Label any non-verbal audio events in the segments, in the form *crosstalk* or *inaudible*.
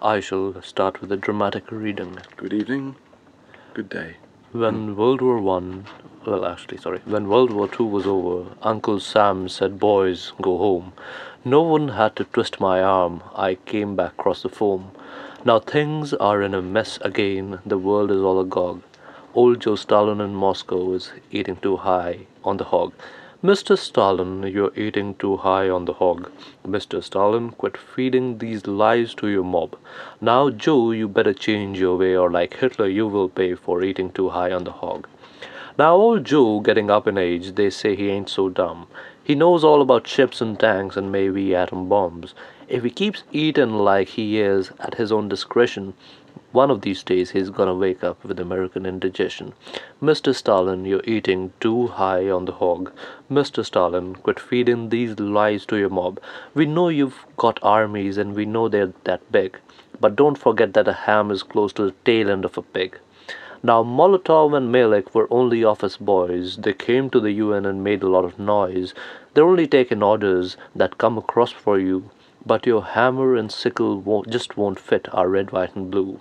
I shall start with a dramatic reading. Good evening. Good day. When World War One, well, actually, sorry, when World War Two was over, Uncle Sam said, "Boys, go home." No one had to twist my arm. I came back across the foam. Now things are in a mess again. The world is all agog. Old Joe Stalin in Moscow is eating too high on the hog. Mr. Stalin, you're eating too high on the hog. Mr. Stalin, quit feeding these lies to your mob. Now, Joe, you better change your way, or like Hitler, you will pay for eating too high on the hog. Now, old Joe, getting up in age, they say he ain't so dumb. He knows all about ships and tanks and maybe atom bombs. If he keeps eating like he is at his own discretion, one of these days he's gonna wake up with American indigestion. Mr. Stalin, you're eating too high on the hog. Mr. Stalin, quit feeding these lies to your mob. We know you've got armies and we know they're that big. But don't forget that a ham is close to the tail end of a pig. Now, Molotov and Malik were only office boys. They came to the UN and made a lot of noise. They're only taking orders that come across for you, but your hammer and sickle won't, just won't fit our red, white, and blue.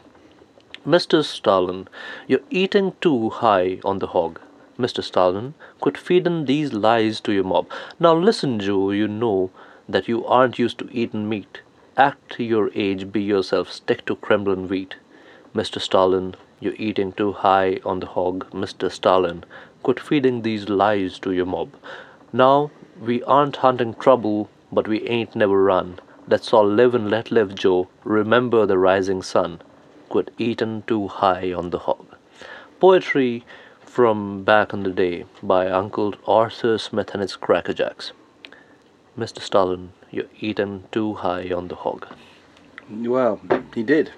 Mr. Stalin, you're eating too high on the hog. Mr. Stalin, quit feeding these lies to your mob. Now listen, Joe, you know that you aren't used to eating meat. Act your age, be yourself, stick to Kremlin wheat. Mr. Stalin, you're eating too high on the hog. Mr. Stalin, quit feeding these lies to your mob. Now, we aren't hunting trouble, but we ain't never run. Let's all live and let live, Joe. Remember the rising sun quit eating too high on the hog. Poetry from back in the day by Uncle Arthur Smith and his Crackerjacks. Mr. Stalin, you're eating too high on the hog. Well, he did.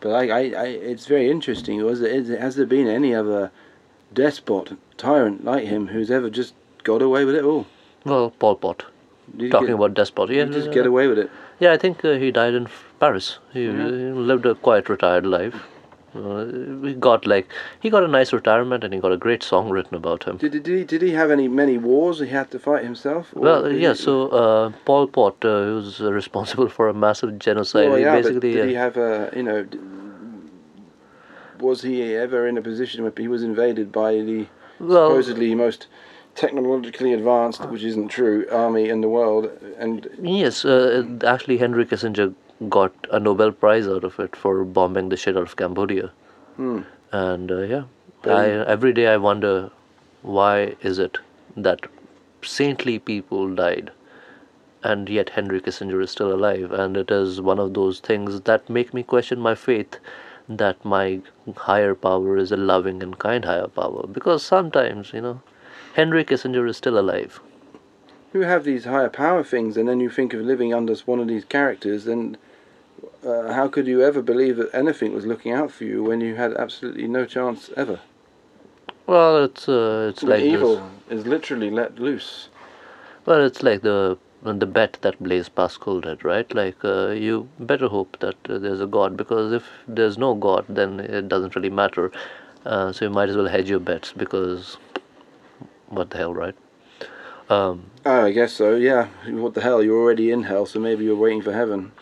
But I, I, I it's very interesting. Was it, has there been any other despot, tyrant like him who's ever just got away with it all? Well, Pol Pot. Did Talking get- about despot, yeah, he just uh, get away with it. Yeah, I think uh, he died in Paris. He, lived a quiet, retired life. Uh, he got like he got a nice retirement, and he got a great song written about him. Did, did he did he have any many wars he had to fight himself? Well, yeah. he- So uh, Pol Pot, uh, who was responsible for a massive genocide. well, yeah, but basically, did uh, he have a you know? d- Was he ever in a position where he was invaded by the well, supposedly most technologically advanced, which isn't true, army in the world? And yes. Uh, actually, Henry Kissinger got a Nobel Prize out of it for bombing the shit out of Cambodia. hmm, And uh, yeah, I, every day I wonder why is it that saintly people died and yet Henry Kissinger is still alive and it is one of those things that make me question my faith that my higher power is a loving and kind higher power because sometimes you know Henry Kissinger is still alive you have these higher power things, and then you think of living under one of these characters, and Uh, how could you ever believe that anything was looking out for you when you had absolutely no chance ever? well it's uh, it's The like this- evil is literally let loose. Well, it's like the the bet that Blaise Pascal did, right? Like uh, you better hope that uh, there's a God because if there's no God, then it doesn't really matter. Uh, so you might as well hedge your bets because what the hell, right? Um, Oh, I guess so. Yeah. What the hell? You're already in hell, so maybe you're waiting for heaven.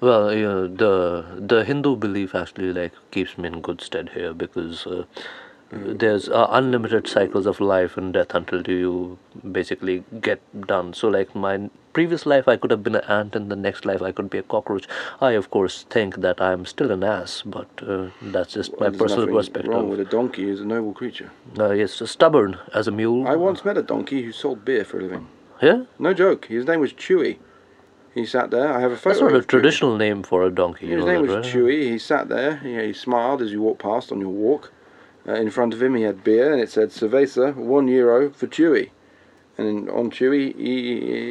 well, you know, the the Hindu belief actually like keeps me in good stead here because uh, there's uh, unlimited cycles of life and death until you basically get done. So, like my previous life, I could have been an ant, and the next life, I could be a cockroach. I, of course, think that I'm still an ass, but uh, that's just my personal perspective. wrong with a donkey. He's a noble creature. no Uh, yes, stubborn as a mule. I once met a donkey who sold beer for a living. Yeah, No joke. His name was Chewy. He sat there. I have a photo. that's not a of Chewy. traditional name for a donkey. you His name was right? Chewy. He sat there. He, he smiled as you walked past on your walk. Uh, in front of him, he had beer, and it said "Cerveza, one euro for Chewy." And in, on Chewy, he,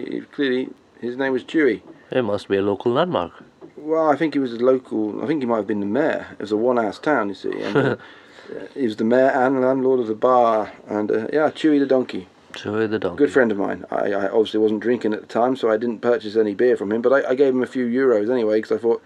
he, he- clearly his name was Chewy. It must be a local landmark. Well, I think he was a local. I think he might have been the mayor. It was a one-house town, you see. And, uh, *laughs* he was the mayor and landlord of the bar. And uh, yeah, Chewy the donkey, Joey the donkey. good friend of mine. I, I obviously wasn't drinking at the time, so I didn't purchase any beer from him. But I, I gave him a few euros anyway, because I thought,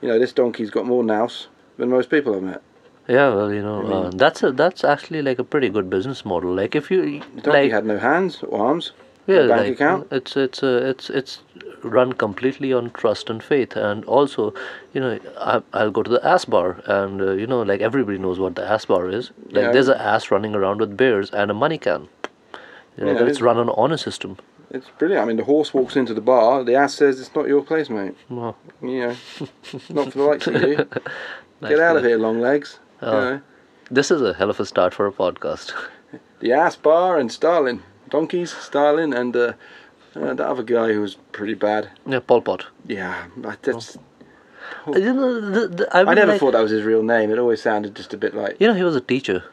you know, this donkey's got more nous than most people I've met. Yeah, well, you know, I mean- uh, that's a, that's actually like a pretty good business model. Like if you donkey like, had no hands or arms. yeah, bank like, account. It's it's uh, it's it's run completely on trust and faith, and also, you know, I, I'll go to the ass bar, and uh, you know, like everybody knows what the ass bar is. Like Yeah. there's an ass running around with beers and a money can. You know, Yeah, it's run on an honor system. It's brilliant. I mean, the horse walks into the bar. The ass says, "It's not your place, mate. Well, You know, not for the likes of you. *laughs* nice Get out of here, long legs." You Oh. know. This is a hell of a start for a podcast. *laughs* The ass bar and Stalin, donkeys, Stalin, and uh, uh, that other guy who was pretty bad. yeah, Pol Pot. Yeah, I, that's, Uh, You know, the, the, I, I never like- thought that was his real name. It always sounded just a bit like. You know, he was a teacher.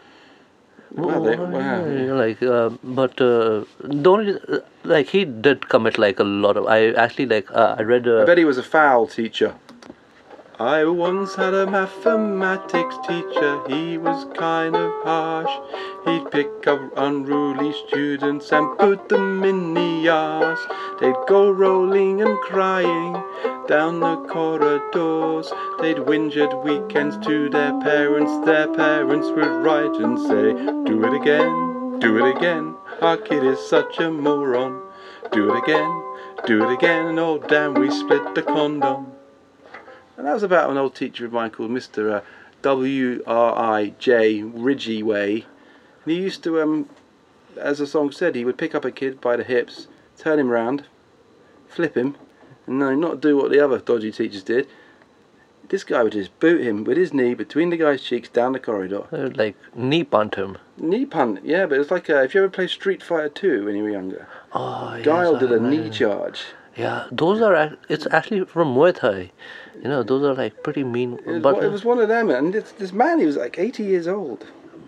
Well, they- wow. yeah, like, uh, but uh, the only uh, like he did commit like a lot of. I actually like uh, I read. Uh, I bet he was a foul teacher. I once had a mathematics teacher, he was kind of harsh. He'd pick up unruly students and put them in the arse. They'd go rolling and crying down the corridors. They'd whinge at weekends to their parents. Their parents would write and say, Do it again, do it again. Our kid is such a moron. Do it again, do it again. Oh, damn, we split the condom. And that was about an old teacher of mine called Mr. Uh, W R I J Ridgeway. And he used to, um, as the song said, he would pick up a kid by the hips, turn him round, flip him, and no, not do what the other dodgy teachers did. This guy would just boot him with his knee between the guy's cheeks down the corridor. uh, like knee punt him. Knee punt, yeah, but it's like uh, if you ever played Street Fighter 2 when you were younger. Oh, yes, Guile did I a knee charge. Yeah, those are. It's actually from Muay Thai. You know, those are like pretty mean. It was, but one- it was one of them, and this, this man, he was like 80 years old.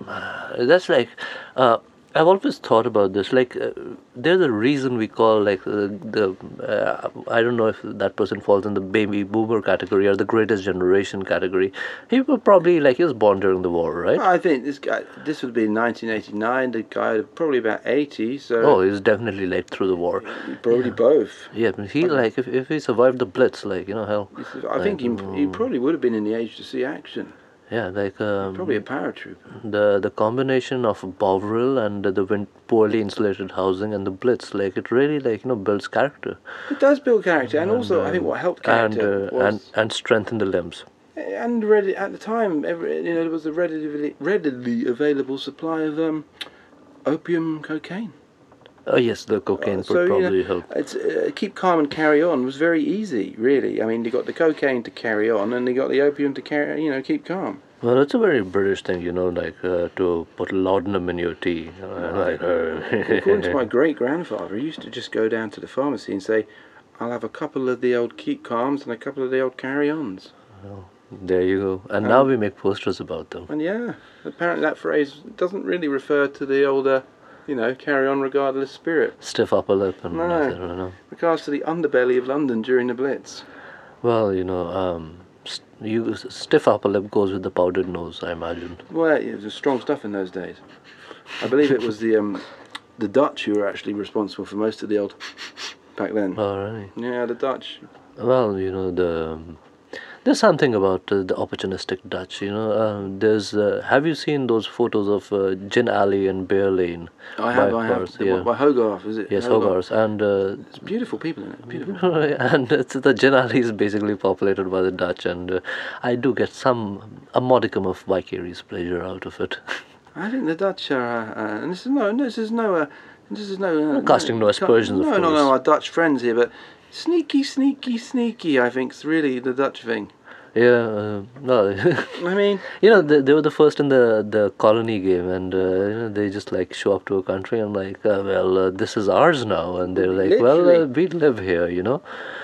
uh, that's like. Uh, I've always thought about this. Like, uh, there's a reason we call like uh, the. Uh, I don't know if that person falls in the baby boomer category or the greatest generation category. He was probably like he was born during the war, right? I think this guy, this would be 1989. The guy probably about 80, so Oh, he's definitely late through the war. probably both. Yeah, but he like if, if he survived the Blitz, like you know hell. I think he, he probably would have been in the age to see action. Yeah, like um, Probably a paratrooper. the the combination of Bovril and the win- poorly insulated housing and the Blitz, like it really like you know builds character It does build character, and, also I think what helped and character uh, was and and strengthen the limbs. and ready at the time, every, you know, there was a readily readily available supply of um, opium cocaine. Oh yes, the cocaine Uh, would so, you know, probably help. It's uh, keep calm and carry on was very easy, really. I mean, you got the cocaine to carry on, and you got the opium to carry, you know, keep calm. Well, it's a very British thing, you know, like uh, to put laudanum in your tea. You know, like, According to my *laughs* great grandfather, he used to just go down to the pharmacy and say, "I'll have a couple of the old keep calms and a couple of the old carry ons." there you go. And now we make posters about them. And yeah, apparently that phrase doesn't really refer to the older, you know, carry on regardless spirit. Stiff upper lip and No. nothing, you know. Refers to the underbelly of London during the Blitz. Well, you know, um, st- you stiff upper lip goes with the powdered nose, I imagine. Well, it was strong stuff in those days. I believe it was the um, the Dutch who were actually responsible for most of the old back then. Oh, really? Yeah, the Dutch. Well, you know, the um, there's something about uh, the opportunistic Dutch. You know, uh, there's. Uh, have you seen those photos of uh, Gin Alley and Bear Lane? I have, I have. Yeah. By Hogarth, is it? Yes, Hogarth, and uh, It's beautiful people in it. Beautiful. *laughs* and it's, the Gin Alley is basically populated by the Dutch, and uh, I do get some a modicum of vicarious pleasure out of it. *laughs* I think the Dutch are, uh, uh, and this is no, this is no, uh, this is no, uh, casting no aspersions, of No, no, no, our Dutch friends here, but sneaky, sneaky, sneaky. I think think's really the Dutch thing. yeah, uh, no. *laughs* I mean, You know, they, they were the first in the the colony game, and uh, you know, they just like show up to a country and like, uh, well, uh, this is ours now, and they're like, well, uh, we live here, you know,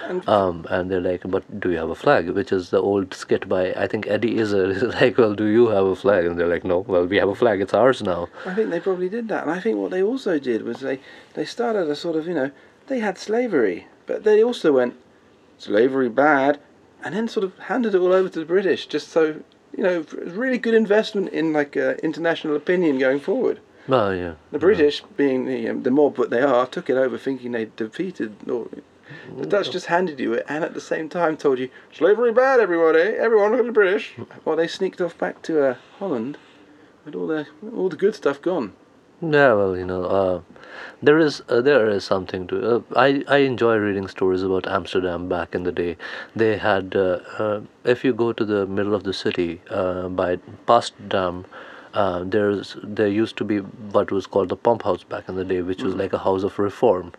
And- um, and they're like, but do you have a flag? Which is the old skit by I think Eddie Izzard *laughs* is like, well, do you have a flag? And they're like, no, well, we have a flag, it's ours now. I think they probably did that, and I think what they also did was they they started a sort of you know they had slavery, but they also went slavery bad, and then sort of handed it all over to the British, just so you know, really good investment in like uh, international opinion going forward. Well, yeah. The British, being the, um, the mob that they are, took it over thinking they'd defeated. Or, the Dutch just handed you it, and at the same time told you slavery bad, everybody, everyone look at the British. Well, they sneaked off back to uh, Holland with all the all the good stuff gone. Yeah, well, you know, uh, there is uh, there is something to. Uh, I I enjoy reading stories about Amsterdam back in the day. They had uh, uh, if you go to the middle of the city uh, by past Dam. Uh, there's there used to be what was called the pump house back in the day, which was like a house of reform,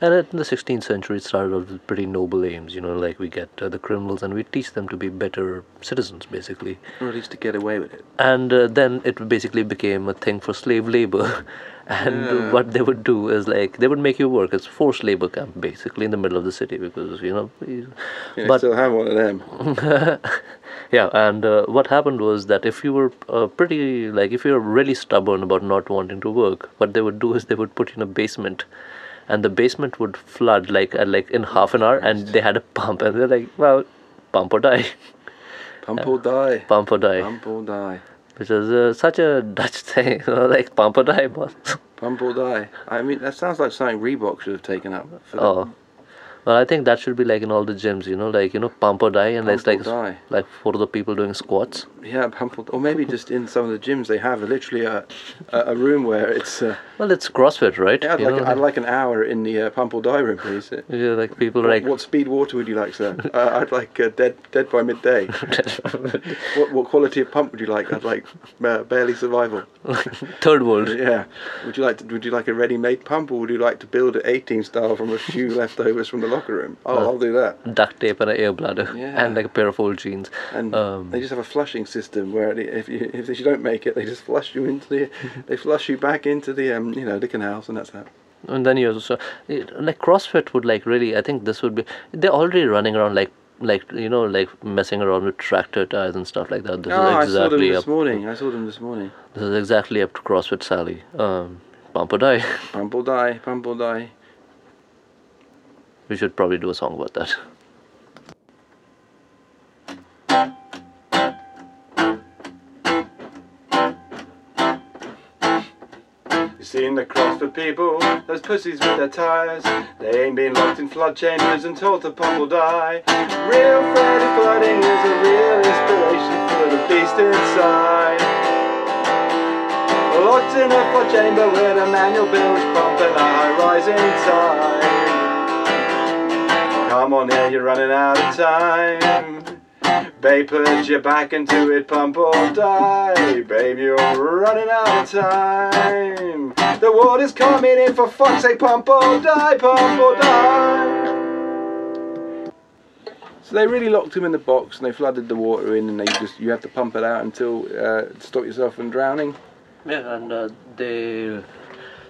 and in the 16th century it started off with pretty noble aims. You know, like we get uh, the criminals and we teach them to be better citizens, basically Or at least to get away with it. and uh, then it basically became a thing for slave labor *laughs* and Yeah. what they would do is like they would make you work it's forced labor camp basically in the middle of the city because you know you- Yeah, but still have one of them. *laughs* yeah and uh, what happened was that if you were uh, pretty like if you were really stubborn about not wanting to work what they would do is they would put you in a basement and the basement would flood like at like in half an hour and they had a pump and they're like well pump or die Pump or die. *laughs* pump or die Pump or die. which is uh, such a Dutch *laughs* thing, you *laughs* know, like pump or die, boss. Pump or die. I mean, that sounds like something Reebok should have taken up. For Oh, well, I think that should be like in all the gyms, you know, like you know, pump or die, and Pump it's like die. like for the people doing squats. Yeah, pump or, or maybe just in some of the gyms they have literally a a, a room where it's. Uh, Well, it's CrossFit, right? yeah, I'd like know, I'd like an hour in the uh, pump or die room, please. Uh, *laughs* yeah, like people What, like what speed water would you like, sir? uh, I'd like uh, dead dead by midday. *laughs* what what quality of pump would you like? I'd like uh, barely survival. *laughs* third world. Yeah. Would you like to, would you like a ready-made pump, or would you like to build an 18 style from a few leftovers from the locker room? Oh, I'll do that. Duct tape and an air bladder, Yeah. and like a pair of old jeans. And Um, they just have a flushing system where if you if you don't make it, they just flush you into the they flush you back into the um you know the canals, and that's that. And then you also like CrossFit would like really. I think this would be. They're already running around like like you know like messing around with tractor tires and stuff like that. This oh, I saw them exactly this up. morning. I saw them this morning. This is exactly up to CrossFit Sally. Um, pump or die. *laughs* Pump or die, pump or die. We should probably do a song about that. Seen the CrossFit people, those pussies with their tires. They ain't been locked in flood chambers and told to pump or die. Real Freddy flooding is a real inspiration for the beast inside. Locked in a flood chamber with a manual bilge pump and a high rising tide. Come on here, you're running out of time. Babe, put your back into it, pump or die. Babe, you're running out of time. The water's coming in for fuck's sake, pump or die, pump or die. So they really locked him in the box and they flooded the water in and they just you have to pump it out until uh, to stop yourself from drowning. Yeah, and uh, they.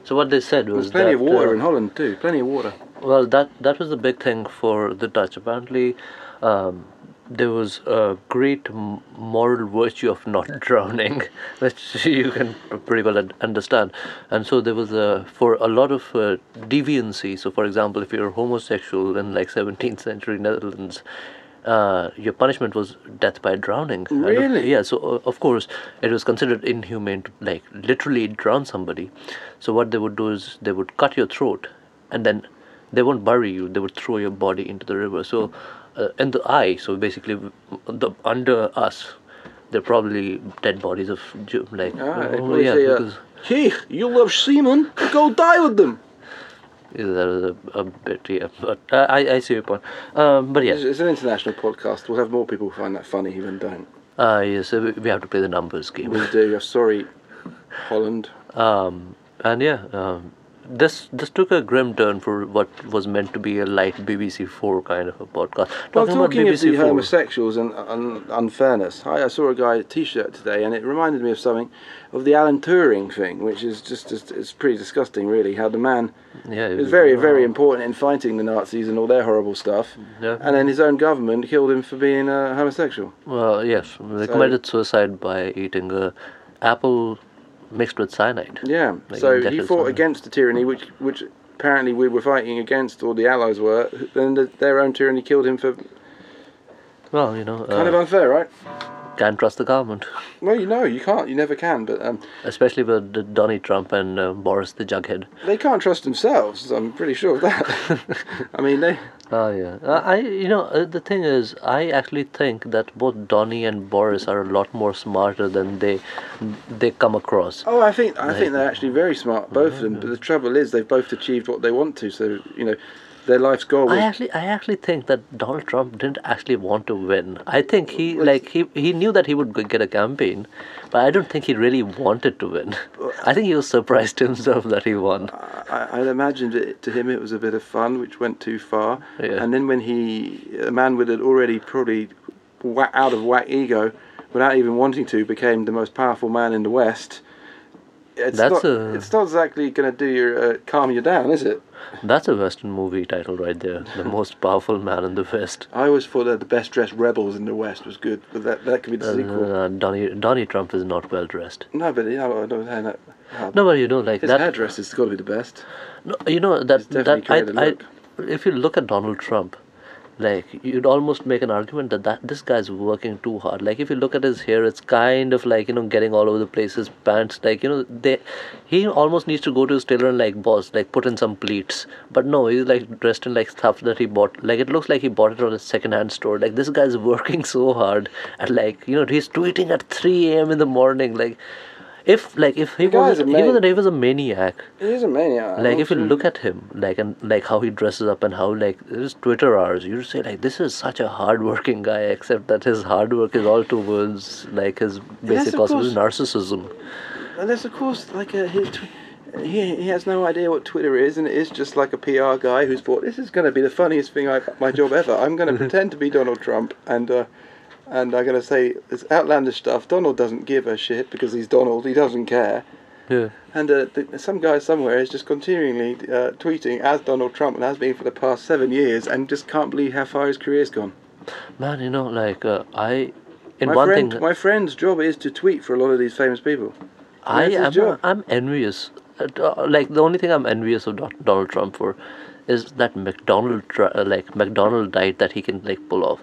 So what they said was There's plenty that, of water uh, in Holland too, plenty of water. Well, that that was a big thing for the Dutch. Apparently, um, there was a great moral virtue of not drowning, *laughs* which you can pretty well understand. And so there was a for a lot of uh, deviancy. So, for example, if you're homosexual in like 17th century Netherlands. Uh, your punishment was death by drowning. Really? yeah. So uh, of course it was considered inhumane to like literally drown somebody. So what they would do is they would cut your throat, and then they won't bury you. They would throw your body into the river. So uh, in the IJ, so basically the under us, they're probably dead bodies of Jew, like Ah, oh, yeah, say, uh, because Hey, you love semen? Go die with them. yeah, that is a, a bit yeah. But uh, I I see your point. Um, but It's, yeah, it's an international podcast. We'll have more people find that funny than don't. uh, yes, so we we have to play the numbers game. We do. Sorry, Holland. *laughs* Um, and yeah, um, this this took a grim turn for what was meant to be a light BBC Four kind of a podcast. Well, Talking about talking of the BBC Four, homosexuals and, and unfairness, I, I saw a guy T-shirt today, and it reminded me of something of the Alan Turing thing, which is just, just it's pretty disgusting, really. How the man yeah, it was very, very important in fighting the Nazis and all their horrible stuff, Yeah. and then his own government killed him for being uh, homosexual. Well, yes, they So- committed suicide by eating a apple mixed with cyanide. Yeah. Like so he fought against the tyranny, which which apparently we were fighting against, or the Allies were. Then the, their own tyranny killed him for Well, you know, kind of uh, unfair, right? Can't trust the government, Well, you know, you can't. You never can. But um, especially with Donald Trump and uh, Boris the Jughead. they can't trust themselves. I'm pretty sure of that. *laughs* I mean, they. Oh yeah, I you know uh, the thing is, I actually think that both Donny and Boris are a lot more smarter than they they come across. Oh, I think I think they're actually very smart, both of them. But the trouble is, they've both achieved what they want to. So you know, their life's goal was I actually I actually think that Donald Trump didn't actually want to win. I think he like he he knew that he would get a campaign, but I don't think he really wanted to win. *laughs* I think he was surprised himself that he won. I, I imagined it to him it was a bit of fun, which went too far. Yeah. And then when he, a man with an already probably out of whack ego, without even wanting to, became the most powerful man in the West. It's That's not. a- It's not exactly going to do your uh, calm you down, is it? That's a Western movie title right there. The most powerful man in the West. I always thought that the best dressed rebels in the West was good, but that that could be the sequel. Uh, Donny Donny Trump is not well dressed. No, but you know, I don't know that. uh, No, but you know like His that. hairdresser's got to be the best. No, you know that that I, I if you look at Donald Trump, like you'd almost make an argument that, that this guy's working too hard. Like if you look at his hair, it's kind of like you know getting all over the place. His pants, like you know, they he almost needs to go to his tailor and like boss, like put in some pleats. But no, he's like dressed in like stuff that he bought. Like it looks like he bought it on a second-hand store. Like this guy's *laughs* working so hard, and like you know he's tweeting at 3 a.m. in the morning. Like if like if he was a he was, man- he was a maniac He is a maniac. like if you look at him like and like how he dresses up and how like his twitter hours you say like this is such a hard working guy except that his hard work is all towards like his basic cause of narcissism And there's of course like a, his tw- he he has no idea what Twitter is, and it is just like a PR guy who's thought this is going to be the funniest thing I my job ever. I'm going *laughs* to pretend to be Donald Trump, and uh, and I'm going to say it's outlandish stuff. Donald doesn't give a shit because he's Donald. He doesn't care. yeah And uh, th- some guy somewhere is just continually uh, tweeting as Donald Trump and has been for the past seven years, and just can't believe how far his career's gone. man you know like uh, i in my one friend, thing my friend's job is to tweet for a lot of these famous people. I am, job. I'm envious. Uh, uh, Like the only thing I'm envious of Donald Trump for is that McDonald uh, like McDonald diet that he can like pull off.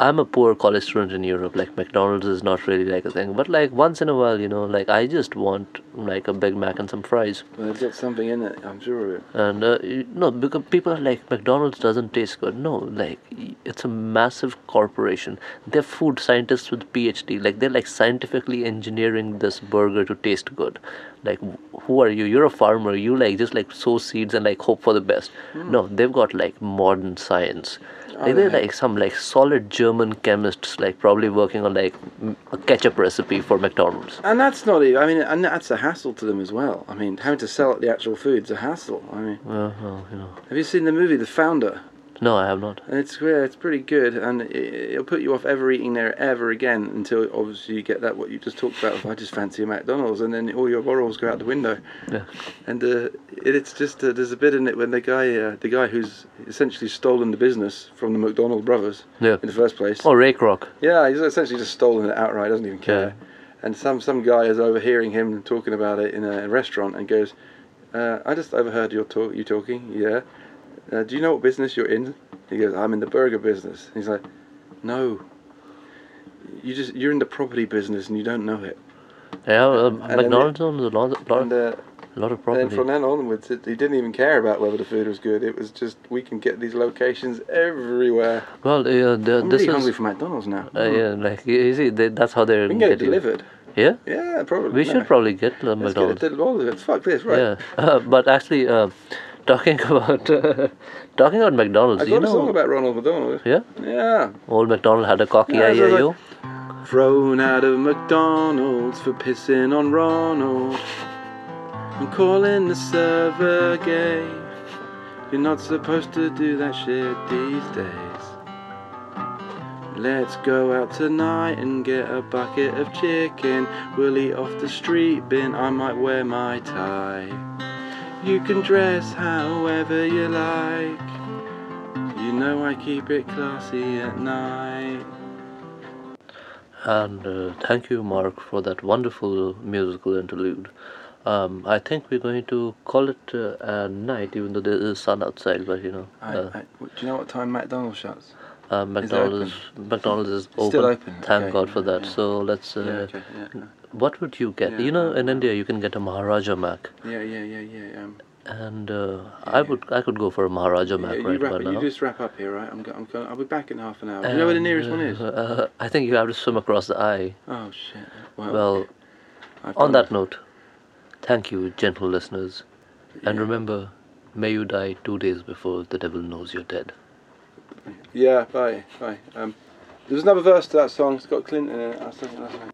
I'm a poor college student in Europe. Like McDonald's is not really like a thing, but like once in a while, you know, like I just want like a Big Mac and some fries. Well, they've got something in it, I'm sure of it. And uh, you- no, because people are like McDonald's doesn't taste good. No, like it's a massive corporation. They're food scientists with PhD. Like they're like scientifically engineering this burger to taste good. Like who are you? You're a farmer. You like just like sow seeds and like hope for the best. No, they've got like modern science. Like they're like some like solid German chemists, like probably working on like a ketchup recipe for McDonald's. And that's not even, I mean, and that's a hassle to them as well. I mean, having to sell the actual food's a hassle. I mean, Uh, well, you know. have you seen the movie The Founder? No, I have not. It's yeah, it's pretty good, and it, it'll put you off ever eating there ever again until obviously you get that what you just talked about. If I just fancy a McDonald's, and then all your morals go out the window. Yeah. And uh, it, it's just uh, there's a bit in it when the guy, uh, the guy who's essentially stolen the business from the McDonald brothers Yeah. in the first place. Oh, Ray Kroc. Yeah, he's essentially just stolen it outright. Doesn't even care. Yeah. And some some guy is overhearing him talking about it in a restaurant and goes, uh, "I just overheard your talk. You talking? Yeah. Uh, do you know what business you're in?" He goes, "I'm in the burger business." He's like, "No. You just you're in the property business and you don't know it." Yeah, uh, McDonald's owns a lot, lot, And uh, lot of property. from then onwards, it, he didn't even care about whether the food was good. It was just we can get these locations everywhere. Well, uh, the, I'm this really is hungry for McDonald's now. uh, yeah, like you you see, they, that's how they're. We can get it delivered. Yeah, Yeah, probably. we No. should probably get the McDonald's. get it all of it. Fuck this, right? Yeah, *laughs* uh, but actually, uh, talking *laughs* about uh, talking about McDonald's, I you got a song know, about Ronald McDonald. yeah, Yeah. old McDonald had a cocky Yeah, eye, it was like- you. Thrown out of McDonald's for pissing on Ronald. I'm calling the server gay. You're not supposed to do that shit these days. Let's go out tonight and get a bucket of chicken. We'll eat off the street bin. I might wear my tie. You can dress however you like. You know I keep it classy at night. And uh, thank you, Mark, for that wonderful musical interlude. Um, I think we're going to call it uh, a night, even though there is sun outside. But you know, I, uh, I, do you know what time McDonald's shuts? Uh, McDonald's McDonald's is open. Still open, Thank okay, God for yeah, that. yeah. So let's. Uh, yeah, okay, yeah, What would you get? Yeah, you know, in uh, India you can get a Maharaja Mac, yeah, yeah, yeah, yeah. Um, and uh, I would I could go for a Maharaja Mac you, right wrap it, you just wrap up here, right? I'm, go, I'm going. I'll be back in half an hour. Do you know where the nearest one is? Uh, uh, I think you have to swim across the IJ. Oh shit. Well, Well, on that note, thank you, gentle listeners, and Yeah. remember, may you die two days before the devil knows you're dead. Yeah, bye, bye. Um, there's another verse to that song. It's got Clinton in it.